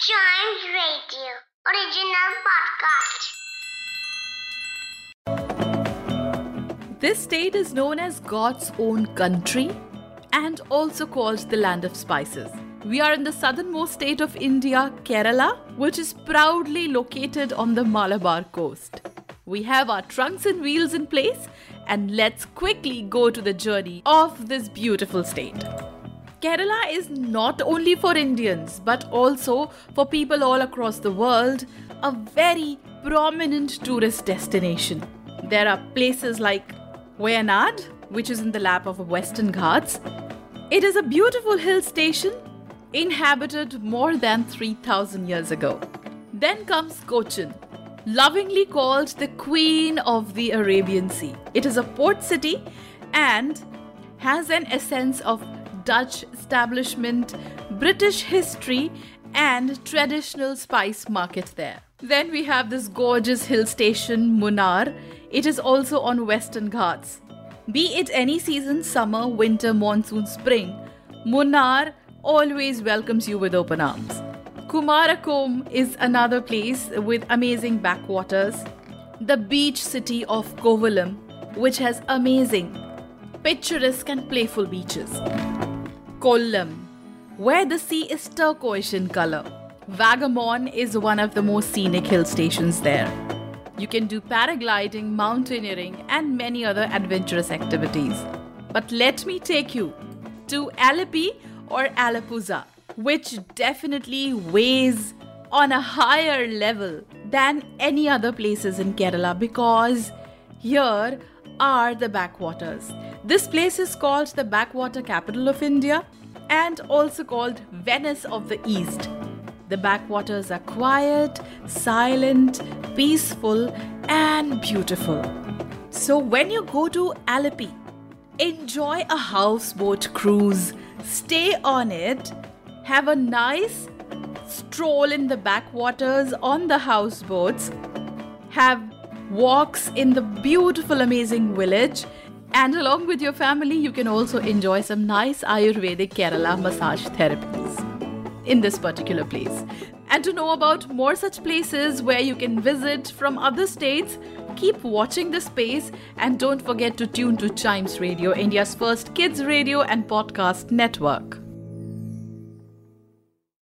Chimes Radio original podcast. This state is known as God's own country and also called the land of spices. We are in the southernmost state of India, Kerala, which is proudly located on the Malabar coast. We have our trunks and wheels in place, and let's quickly go to the journey of this beautiful state. Kerala is not only for Indians but also for people all across the world a very prominent tourist destination. There are places like Wayanad, which is in the lap of Western Ghats. It is a beautiful hill station inhabited more than 3000 years ago. Then comes Cochin, lovingly called the Queen of the Arabian Sea. It is a port city and has an essence of Dutch establishment, British history, and traditional spice market there. Then we have this gorgeous hill station, Munnar. It is also on Western Ghats. Be it any season, summer, winter, monsoon, spring, Munnar always welcomes you with open arms. Kumarakom is another place with amazing backwaters. The beach city of Kovalam, which has amazing, picturesque, and playful beaches. Kollam, where the sea is turquoise in color. Vagamon is one of the most scenic hill stations there. You can do paragliding, mountaineering, and many other adventurous activities. But let me take you to Alleppey or Alappuzha, which definitely weighs on a higher level than any other places in Kerala because here are the backwaters. This place is called the backwater capital of India and also called Venice of the East. The backwaters are quiet, silent, peaceful, and beautiful. So when you go to Alleppey, enjoy a houseboat cruise, stay on it, have a nice stroll in the backwaters on the houseboats, have walks in the beautiful, amazing village, and along with your family, you can also enjoy some nice Ayurvedic Kerala massage therapies in this particular place. And to know about more such places where you can visit from other states, keep watching the space and don't forget to tune to Chimes Radio, India's first kids radio and podcast network.